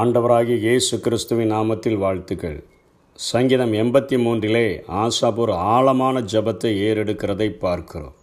ஆண்டவராகிய இயேசு கிறிஸ்துவின் நாமத்தில் வாழ்த்துக்கள். சங்கீதம் எண்பத்தி மூன்றிலே ஆசாப் ஒரு ஆழமான ஜபத்தை ஏறெடுக்கிறதை பார்க்கிறோம்.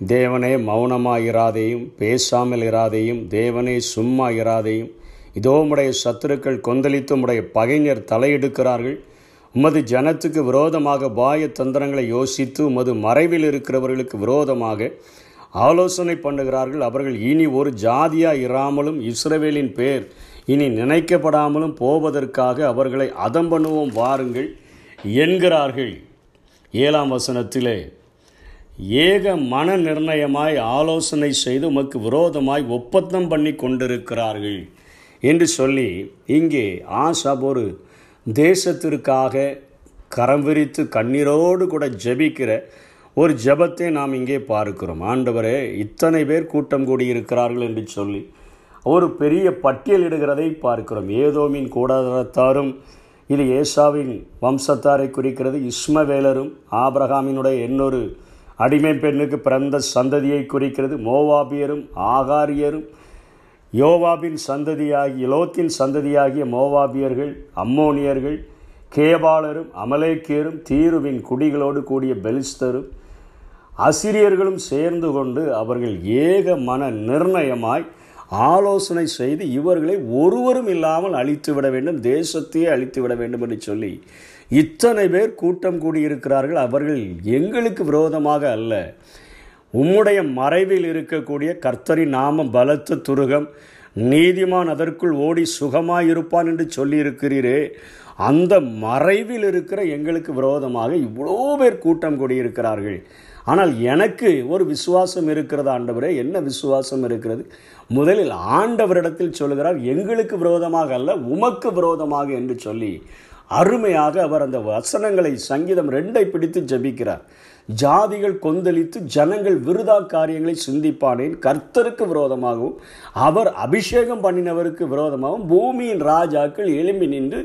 தேவனே மௌனமாக இராதையும் பேசாமல் இராதையும் தேவனே சும்மா இராதையும் இதோ உடைய சத்துருக்கள் கொந்தளித்து உடைய பகைஞர் தலையெடுக்கிறார்கள். உமது ஜனத்துக்கு விரோதமாக பாய தந்திரங்களை யோசித்து உமது மறைவில் இருக்கிறவர்களுக்கு விரோதமாக ஆலோசனை பண்ணுகிறார்கள். அவர்கள் இனி ஒரு ஜாதியாக இராமலும் இஸ்ரவேலின் பேர் இனி நினைக்கப்படாமலும் போவதற்காக அவர்களை அதம் பண்ணுவோம் வாருங்கள் என்கிறார்கள். ஏழாம் வசனத்திலே ஏக மன நிர்ணயமாய் ஆலோசனை செய்து உமக்கு விரோதமாய் ஒப்பந்தம் பண்ணி கொண்டிருக்கிறார்கள் என்று சொல்லி இங்கே ஆசாப் ஒரு தேசத்திற்காக கரம் விரித்து கண்ணீரோடு கூட ஜெபிக்கிற ஒரு ஜெபத்தை நாம் இங்கே பார்க்கிறோம். ஆண்டவரே இத்தனை பேர் கூட்டம் கூடியிருக்கிறார்கள் என்று சொல்லி ஒரு பெரிய பட்டியலிடுகிறதை பார்க்கிறோம். ஏதோமின் கூடாரத்தாரும் இது ஏசாவின் வம்சத்தாரை குறிக்கிறது. இஸ்மவேலரும் ஆபிரகாமினுடைய இன்னொரு அடிமை பெண்ணுக்கு பிறந்த சந்ததியை குறிக்கிறது. மோவாபியரும் ஆகாரியரும் யோவாபின் சந்ததியாகிய இலோத்தின் சந்ததியாகிய மோவாபியர்கள் அம்மோனியர்கள் கேபாலரும் அமலேக்கியரும் தீருவின் குடிகளோடு கூடிய பெலிஸ்தரும் அசிரியர்களும் சேர்ந்து கொண்டு அவர்கள் ஏக மன நிர்ணயமாய் ஆலோசனை செய்து இவர்களை ஒருவரும் இல்லாமல் அழித்து விட வேண்டும் தேசத்தையே அழித்து விட வேண்டும் என்று சொல்லி இத்தனை பேர் கூட்டம் கூடியிருக்கிறார்கள். அவர்கள் எங்களுக்கு விரோதமாக அல்ல. உம்முடைய மறைவில் இருக்கக்கூடிய கர்த்தரின் நாமம் பலத்த துருகம் நீதிமான் அதற்குள் ஓடி சுகமாயிருப்பான் என்று சொல்லியிருக்கிறீரே. அந்த மறைவில் இருக்கிற எங்களுக்கு விரோதமாக இவ்வளோ பேர் கூட்டம் கூடியிருக்கிறார்கள். ஆனால் எனக்கு ஒரு விசுவாசம் இருக்கிறது ஆண்டவரே? என்ன விசுவாசம் இருக்கிறது? முதலில் ஆண்டவரிடத்தில் சொல்கிறார் எங்களுக்கு விரோதமாக அல்ல உமக்கு விரோதமாக என்று சொல்லி அருமையாக அவர் அந்த வசனங்களை சங்கீதம் ரெண்டை பிடித்து ஜபிக்கிறார். ஜாதிகள் கொந்தளித்து ஜனங்கள் விருதா காரியங்களை சிந்திப்பானேன். கர்த்தருக்கு விரோதமாகவும் அவர் அபிஷேகம் பண்ணினவருக்கு விரோதமாகவும் பூமியின் ராஜாக்கள் எழும்பி நின்று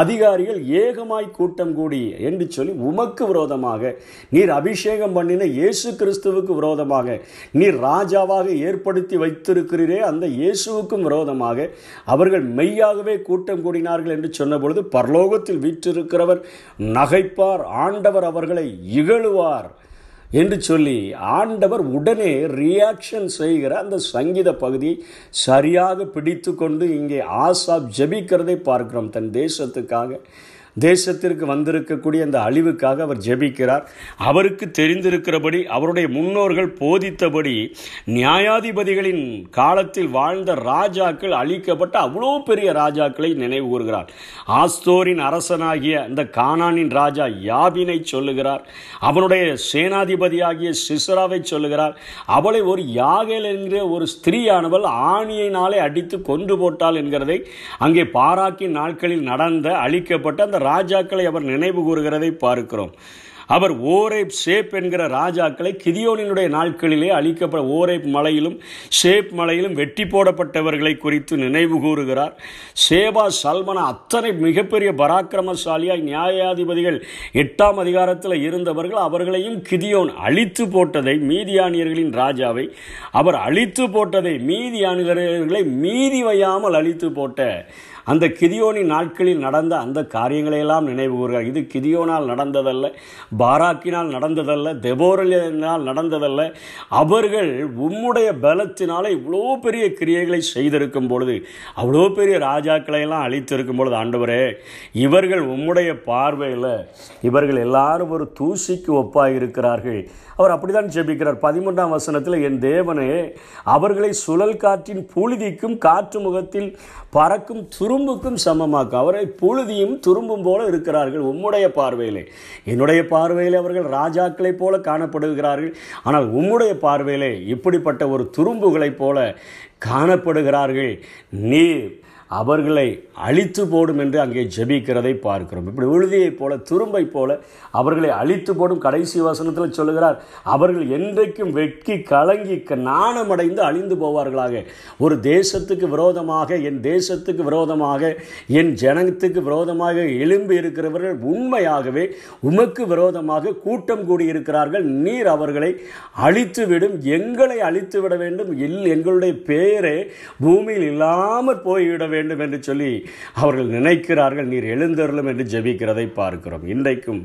அதிகாரிகள் ஏகமாய் கூட்டம் கூடி என்று சொல்லி உமக்கு விரோதமாக நீர் அபிஷேகம் பண்ணின இயேசு கிறிஸ்துவுக்கு விரோதமாக நீர் ராஜாவாக ஏற்படுத்தி வைத்திருக்கிறீரே அந்த இயேசுவுக்கும் விரோதமாக அவர்கள் மெய்யாகவே கூட்டம் கூடினார்கள் என்று சொன்னபொழுது பரலோகத்தில் வீற்றிருக்கிறவர் நகைப்பார். ஆண்டவர் அவர்களை இகழுவார். என்று சொல்லி ஆண்டவர் உடனே ரியாக்ஷன் செய்கிற அந்த சங்கீத பகுதியை சரியாக பிடித்து கொண்டு இங்கே ஆசாப் ஜெபிக்கிறதை பார்க்கிறோம் தன் தேசத்துக்காக. தேசத்திற்கு வந்திருக்கக்கூடிய அந்த அழிவுக்காக அவர் ஜெபிக்கிறார். அவருக்கு தெரிந்திருக்கிறபடி அவருடைய முன்னோர்கள் போதித்தபடி நியாயாதிபதிகளின் காலத்தில் வாழ்ந்த ராஜாக்கள் அழிக்கப்பட்ட அவ்வளோ பெரிய ராஜாக்களை நினைவு கூறுகிறார். ஆஸ்தோரின் அரசனாகிய அந்த கானானின் ராஜா யாபினை சொல்லுகிறார். அவனுடைய சேனாதிபதியாகிய சிசராவை சொல்லுகிறார். அவளை ஒரு யாகேல் என்கிற ஒரு ஸ்திரீயானவள் ஆணியினாலே அடித்து கொண்டு போட்டாள் என்கிறதை அங்கே பாராக்கின் நாட்களில் நடந்த அழிக்கப்பட்ட அந்த ராஜாக்களை அவர் நினைவு கூறுகிறதை பார்க்கிறோம். அவர் ஓரேப் ஷேப் என்கிற ராஜாக்களை கிதியோனினுடைய நாட்களிலே அழிக்கப்பட ஓரேப் மலையிலும் ஷேப் மலையிலும் வெட்டி போடப்பட்டவர்களை குறித்து நினைவு கூறுகிறார். சேபா சல்மனா அத்தனை மிகப்பெரிய பராக்கிரமசாலியாய் நியாயாதிபதிகள் எட்டாம் அதிகாரத்தில் இருந்தவர்கள் அவர்களையும் கிதியோன் அழித்து போட்டதை மீதியானியர்களின் ராஜாவை அவர் அழித்து போட்டதை மீதியானியர்களை மீதி வையாமல் அழித்து போட்ட அந்த கிதியோனின் நாட்களில் நடந்த அந்த காரியங்களையெல்லாம் நினைவு கூறுகிறார் இது கிதியோனால் நடந்ததல்ல பாராக்கினால் நடந்ததல்ல தெபோரலினால் நடந்ததல்ல. அவர்கள் உம்முடைய பலத்தினால இவ்வளோ பெரிய கிரியைகளை செய்திருக்கும் பொழுது அவ்வளோ பெரிய ராஜாக்களை எல்லாம் அழித்திருக்கும் பொழுது ஆண்டவரே இவர்கள் உம்முடைய பார்வையில் இவர்கள் எல்லாரும் ஒரு தூசிக்கு ஒப்பாக இருக்கிறார்கள் அவர் அப்படித்தான் ஜெபிக்கிறார். பதிமூன்றாம் வசனத்தில் என் தேவனே அவர்களை சுழல் காற்றின் புழுதிக்கும் காற்று முகத்தில் பறக்கும் துரு துரும்புக்கும் சமமாக்கும் அவரை புழுதியும் துரும்பும் போல இருக்கிறார்கள் உம்முடைய பார்வையிலே. என்னுடைய பார்வையிலே அவர்கள் ராஜாக்களைப் போல காணப்படுகிறார்கள். ஆனால் உம்முடைய பார்வையிலே இப்படிப்பட்ட ஒரு துரும்புகளைப் போல காணப்படுகிறார்கள். நீர் அவர்களை அழித்து போடும் என்று அங்கே ஜெபிக்கிறதை பார்க்கிறோம். இப்படி உழுதியைப் போல துரும்பை போல அவர்களை அழித்து போடும் கடைசி வசனத்தில் சொல்லுகிறார் அவர்கள் என்றைக்கும் வெட்கி கலங்கி நாணமடைந்து அழிந்து போவார்களாக. ஒரு தேசத்துக்கு விரோதமாக என் தேசத்துக்கு விரோதமாக என் ஜனத்துக்கு விரோதமாக எழும்பி இருக்கிறவர்கள் உண்மையாகவே உமக்கு விரோதமாக கூட்டம் கூடியிருக்கிறார்கள். நீர் அவர்களை அழித்துவிடும் எங்களை அழித்து விட வேண்டும். எல் எங்களுடைய பேரே பூமியில் இல்லாமல் போய்விட வேண்டும் என்று சொல்லி அவர்கள் நினைக்கிறார்கள். நீர் எழுந்தருளும் என்று ஜெபிக்கிறதை பார்க்கிறோம். இன்றைக்கும்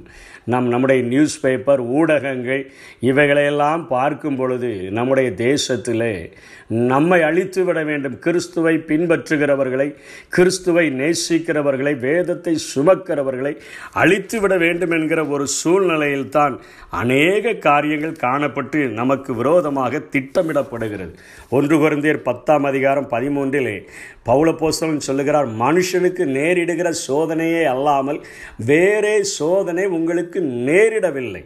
நம் நம்முடைய நியூஸ் பேப்பர் ஊடகங்கள் இவைகளையெல்லாம் பார்க்கும் பொழுது நம்முடைய தேசத்திலே நம்மை அழித்து விட வேண்டும். கிறிஸ்துவை பின்பற்றுகிறவர்களை கிறிஸ்துவை நேசிக்கிறவர்களை வேதத்தை சுமக்கிறவர்களை அழித்து விட வேண்டும் என்கிற ஒரு சூழ்நிலையில்தான் அநேக காரியங்கள் காணப்பட்டு நமக்கு விரோதமாக திட்டமிடப்படுகிறது. ஒன்று குறைந்தேர் பத்தாம் அதிகாரம் பதிமூன்றிலே பௌலப்போஸ்தலன் சொல்லுகிறார் மனுஷனுக்கு நேரிடுகிற சோதனையே அல்லாமல் வேறே சோதனை உங்களுக்கு நேரிடவில்லை.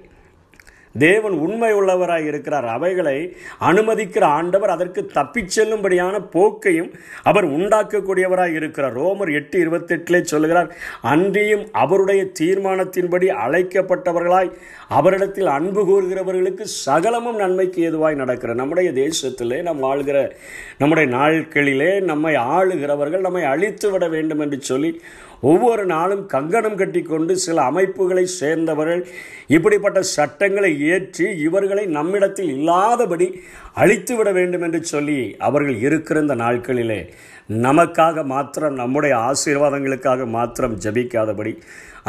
தேவன் உண்மை உள்ளவராய் இருக்கிறார். அவைகளை அனுமதிக்கிற ஆண்டவர் அதற்கு தப்பிச் செல்லும்படியான போக்கையும் அவர் உண்டாக்கக்கூடியவராய் இருக்கிறார். ரோமர் எட்டு இருபத்தெட்டிலே சொல்கிறார் அன்றியும் அவருடைய தீர்மானத்தின்படி அழைக்கப்பட்டவர்களாய் அவரிடத்தில் அன்பு கூறுகிறவர்களுக்கு சகலமும் நன்மைக்கு ஏதுவாய் நடக்கிற நம்முடைய தேசத்திலே நம் வாழ்கிற நம்முடைய நாட்களிலே நம்மை ஆளுகிறவர்கள் நம்மை அழித்து விட வேண்டும் என்று சொல்லி ஒவ்வொரு நாளும் கங்கணம் கட்டிக்கொண்டு சில அமைப்புகளை சேர்ந்தவர்கள் இப்படிப்பட்ட சட்டங்களை ஏற்றி இவர்களை நம்மிடத்தில் இல்லாதபடி அழித்து விட வேண்டும் என்று சொல்லி அவர்கள் இருக்கிற இந்த நாட்களிலே நமக்காக மாத்திரம் நம்முடைய ஆசீர்வாதங்களுக்காக மாத்திரம் ஜபிக்காதபடி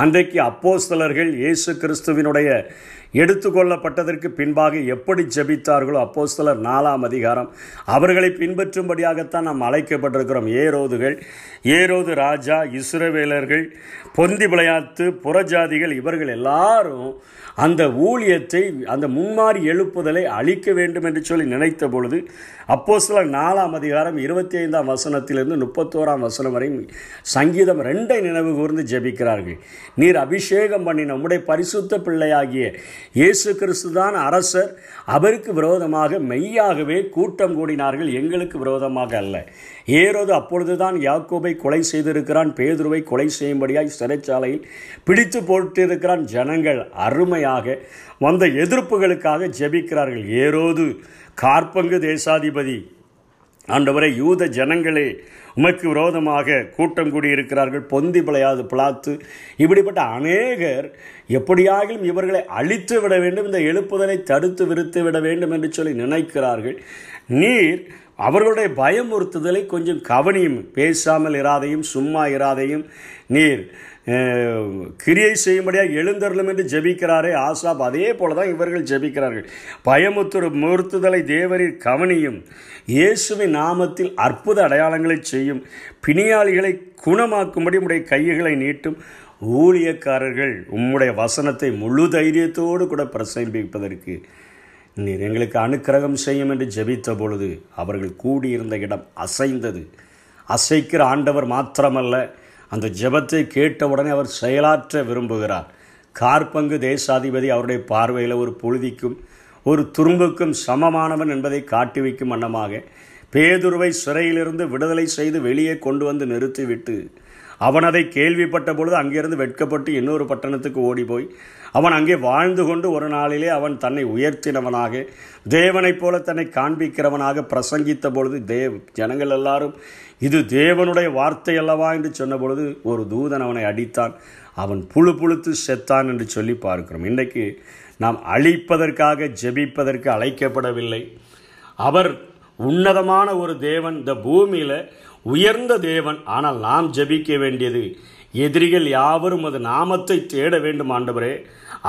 அன்றைக்கு அப்போஸ்தலர்கள் இயேசு கிறிஸ்துவினுடைய எடுத்துக்கொள்ளப்பட்டதற்கு பின்பாக எப்படி ஜெபித்தார்களோ அப்போஸ்தலர் நாலாம் அதிகாரம். அவர்களை பின்பற்றும்படியாகத்தான் நாம் அழைக்கப்பட்டிருக்கிறோம். ஏரோதுகள் ஏரோது ராஜா இசுரவேலர்கள் பொந்தி விளையாட்டு புறஜாதிகள் இவர்கள் எல்லாரும் அந்த ஊழியத்தை அந்த முன்மாறி எழுப்புதலை அழிக்க வேண்டும் என்று சொல்லி நினைத்த பொழுது அப்போ சில நாலாம் அதிகாரம் இருபத்தி ஐந்தாம் வசனத்திலிருந்து முப்பத்தோராம் வசனம் வரை சங்கீதம் ரெண்டை நினைவு கூர்ந்து ஜெபிக்கிறார்கள். நீர் அபிஷேகம் பண்ணி நம்முடைய பரிசுத்த பிள்ளையாகிய இயேசு கிறிஸ்து தான் அரசர். அவருக்கு விரோதமாக மெய்யாகவே கூட்டம் கூடினார்கள் எங்களுக்கு விரோதமாக அல்ல. ஏரோது அப்பொழுதுதான் யாக்கோபை கொலை செய்திருக்கிறான் பேதுருவை கொலை செய்யும்படியாய் சிறைச்சாலையில் பிடித்து போட்டிருக்கிறான். ஜனங்கள் அருமையாக வந்த எதிர்ப்புகளுக்காக ஜெபிக்கிறார்கள். ஏரோது கார்பங்கு தேசாதிபதி. ஆண்டவரை யூத ஜனங்களே உமக்கு விரோதமாக கூட்டம் கூடியிருக்கிறார்கள் பொந்தி பிழையாது பிளாத்து. இப்படிப்பட்ட அநேகர் எப்படியாகிலும் இவர்களை அழித்து விட வேண்டும் இந்த எழுப்புதலை தடுத்து விருத்து விட வேண்டும் என்று சொல்லி நினைக்கிறார்கள். நீர் அவர்களுடைய பயமுறுத்துதலை கொஞ்சம் கவனியும் பேசாமல் இராதையும் சும்மா இராதையும். நீர் கிரியை செய்யும்படியாக எழுந்தருளும் என்று ஜெபிக்கிறாரே ஆசாப். அதே போல தான் இவர்கள் ஜெபிக்கிறார்கள். பயமுத்துரு முறுத்துதலை தேவரில் கவனியும். இயேசுவின் நாமத்தில் அற்புத அடையாளங்களை செய்யும். பிணியாளிகளை குணமாக்கும்படி உடைய கைகளை நீட்டும். ஊழியக்காரர்கள் உம்முடைய வசனத்தை முழு தைரியத்தோடு கூட பிரசம்பிப்பதற்கு நீர் எங்களுக்கு அனுக்கிரகம் செய்யும் என்று ஜெபித்த பொழுது அவர்கள் கூடியிருந்த இடம் அசைந்தது. அசைக்கிற ஆண்டவர் மாத்திரமல்ல அந்த ஜெபத்தை கேட்டவுடனே அவர் செயலாற்ற விரும்புகிறார். கார்பங்கு தேசாதிபதி அவருடைய பார்வையில் ஒரு புழுதிக்கும் ஒரு துரும்புக்கும் சமமானவன் என்பதை காட்டி வைக்கும் வண்ணமாக பேதுருவை சிறையிலிருந்து விடுதலை செய்து வெளியே கொண்டு வந்து நிறுத்திவிட்டு அவன் அதை கேள்விப்பட்ட பொழுது அங்கிருந்து வெட்கப்பட்டு இன்னொரு பட்டணத்துக்கு ஓடி போய் அவன் அங்கே வாழ்ந்து கொண்டு ஒரு நாளிலே அவன் தன்னை உயர்த்தினவனாக தேவனைப் போல தன்னை காண்பிக்கிறவனாக பிரசங்கித்த பொழுது தேவ் ஜனங்கள் எல்லாரும் இது தேவனுடைய வார்த்தை அல்லவா என்று சொன்ன பொழுது ஒரு தூதன் அவனை அடித்தான். அவன் புழு புழுத்து செத்தான் என்று சொல்லி பார்க்கிறோம். இன்றைக்கு நாம் அழிப்பதற்காக ஜெபிப்பதற்கு அழைக்கப்படவில்லை. அவர் உன்னதமான ஒரு தேவன் இந்த பூமியில் உயர்ந்த தேவன் ஆனால் நாம் ஜெபிக்க வேண்டியது எதிரிகள் யாவரும் அது நாமத்தை தேட வேண்டும் ஆண்டவரே.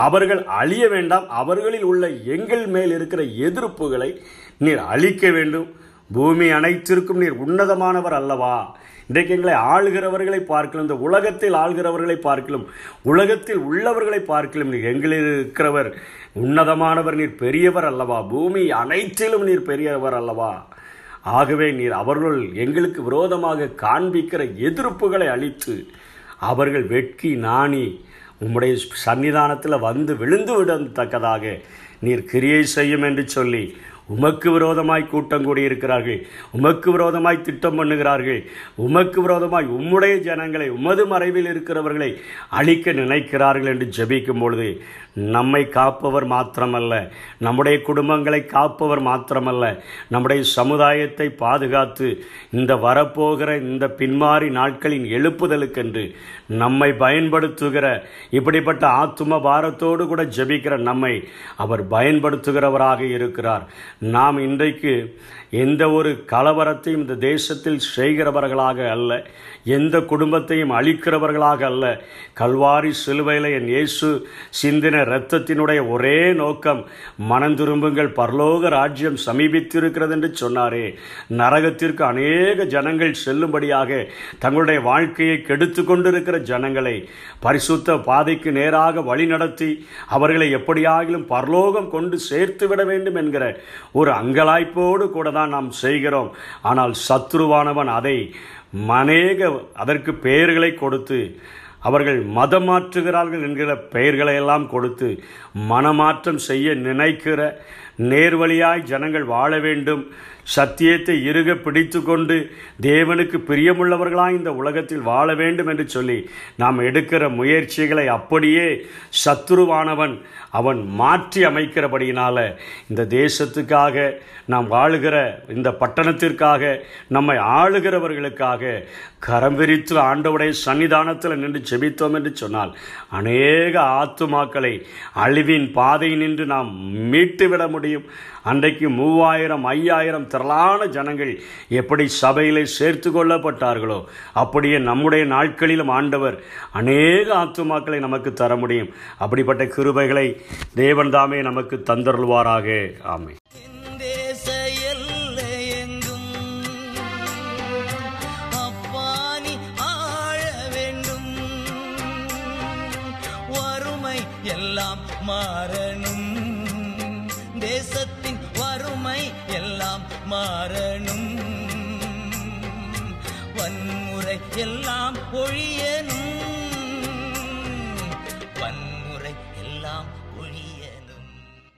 அவர்கள் அழிய வேண்டாம். அவர்களில் உள்ள எங்கள் மேல் இருக்கிற எதிர்ப்புகளை நீர் அழிக்க வேண்டும். பூமி அனைத்திற்கும் நீர் உன்னதமானவர் அல்லவா? இன்றைக்கு எங்களை ஆளுகிறவர்களை பார்க்கலாம் இந்த உலகத்தில் ஆள்கிறவர்களை பார்க்கலாம் உலகத்தில் உள்ளவர்களை பார்க்கலாம் நீர் எங்களில் இருக்கிறவர். உன்னதமானவர் நீர் பெரியவர் அல்லவா? பூமி அனைத்திலும் நீர் பெரியவர் அல்லவா? ஆகவே நீர் அவர்கள் எங்களுக்கு விரோதமாக காண்பிக்கிற எதிர்ப்புகளை அளித்து அவர்கள் வெட்கி நாணி உம்முடைய சன்னிதானத்தில் வந்து விழுந்து விடத்தக்கதாக நீர் கிரியை செய்யும் என்று சொல்லி உமக்கு விரோதமாய் கூட்டம் கூடியிருக்கிறார்கள். உமக்கு விரோதமாய் திட்டம் பண்ணுகிறார்கள். உமக்கு விரோதமாய் உம்முடைய ஜனங்களை உமது மறைவில் இருக்கிறவர்களை அழிக்க நினைக்கிறார்கள் என்று ஜெபிக்கும் பொழுது நம்மை காப்பவர் மாத்திரமல்ல நம்முடைய குடும்பங்களை காப்பவர் மாத்திரமல்ல நம்முடைய சமுதாயத்தை பாதுகாத்து இந்த வரப்போகிற இந்த பின்மாறி நாட்களின் எழுப்புதலுக்கென்று நம்மை பயன்படுத்துகிற இப்படிப்பட்ட ஆத்தும பாரத்தோடு கூட ஜெபிக்கிற நம்மை அவர் பயன்படுத்துகிறவராக இருக்கிறார். நாம் இன்றைக்கு எந்த ஒரு கலவரத்தையும் இந்த தேசத்தில் செய்கிறவர்களாக அல்ல எந்த குடும்பத்தையும் அழிக்கிறவர்களாக அல்ல. கல்வாரி சிலுவையில் என் இயேசு சிந்தின இரத்தத்தினுடைய ஒரே நோக்கம் மனம் திரும்புங்கள் பரலோக ராஜ்யம் சமீபித்திருக்கிறது என்று சொன்னாரே. நரகத்திற்கு அநேக ஜனங்கள் செல்லும்படியாக தங்களுடைய வாழ்க்கையை கெடுத்து கொண்டிருக்கிற ஜனங்களை பரிசுத்த பாதைக்கு நேராக வழிநடத்தி அவர்களை எப்படியாகிலும் பரலோகம் கொண்டு சேர்த்து விட வேண்டும் என்கிற ஒரு அங்கலாய்ப்போடு கூட தான் நாம் செய்கிறோம். ஆனால் சத்ருவானவன் அதை மனேக அதற்கு பெயர்களை கொடுத்து அவர்கள் மதம் மாற்றுகிறார்கள் என்கிற பெயர்களை எல்லாம் கொடுத்து மனமாற்றம் செய்ய நினைக்கிற நேர்வழியாய் ஜனங்கள் வாழ வேண்டும். சத்தியத்தை இறுக பிடித்து கொண்டு தேவனுக்கு பிரியமுள்ளவர்களாய் இந்த உலகத்தில் வாழ வேண்டும் என்று சொல்லி நாம் எடுக்கிற முயற்சிகளை அப்படியே சத்துருவானவன் அவன் மாற்றி அமைக்கிறபடியினால இந்த தேசத்துக்காக நாம் வாழுகிற இந்த பட்டணத்திற்காக நம்மை ஆளுகிறவர்களுக்காக கரம் விரித்து ஆண்டவுடைய சன்னிதானத்தில் நின்று செபித்தோம் என்று சொன்னால் அநேக ஆத்துமாக்களை அழிவின் பாதை நின்று நாம் மீட்டுவிட முடியும். அன்றைக்கு மூவாயிரம் ஐயாயிரம் திரளான ஜனங்கள் எப்படி சபையிலே சேர்த்து கொள்ளப்பட்டார்களோ அப்படியே நம்முடைய நாட்களிலும் ஆண்டவர் அநேக ஆத்துமாக்களை நமக்கு தர முடியும். அப்படிப்பட்ட கிருபைகளை தேவன்தாமே நமக்கு தந்தருள்வாராக. ஆமை எல்லாம் மாறணும். தேசத்தின் வறுமை எல்லாம் மாறணும். வன்முறை எல்லாம் ஒழியனும்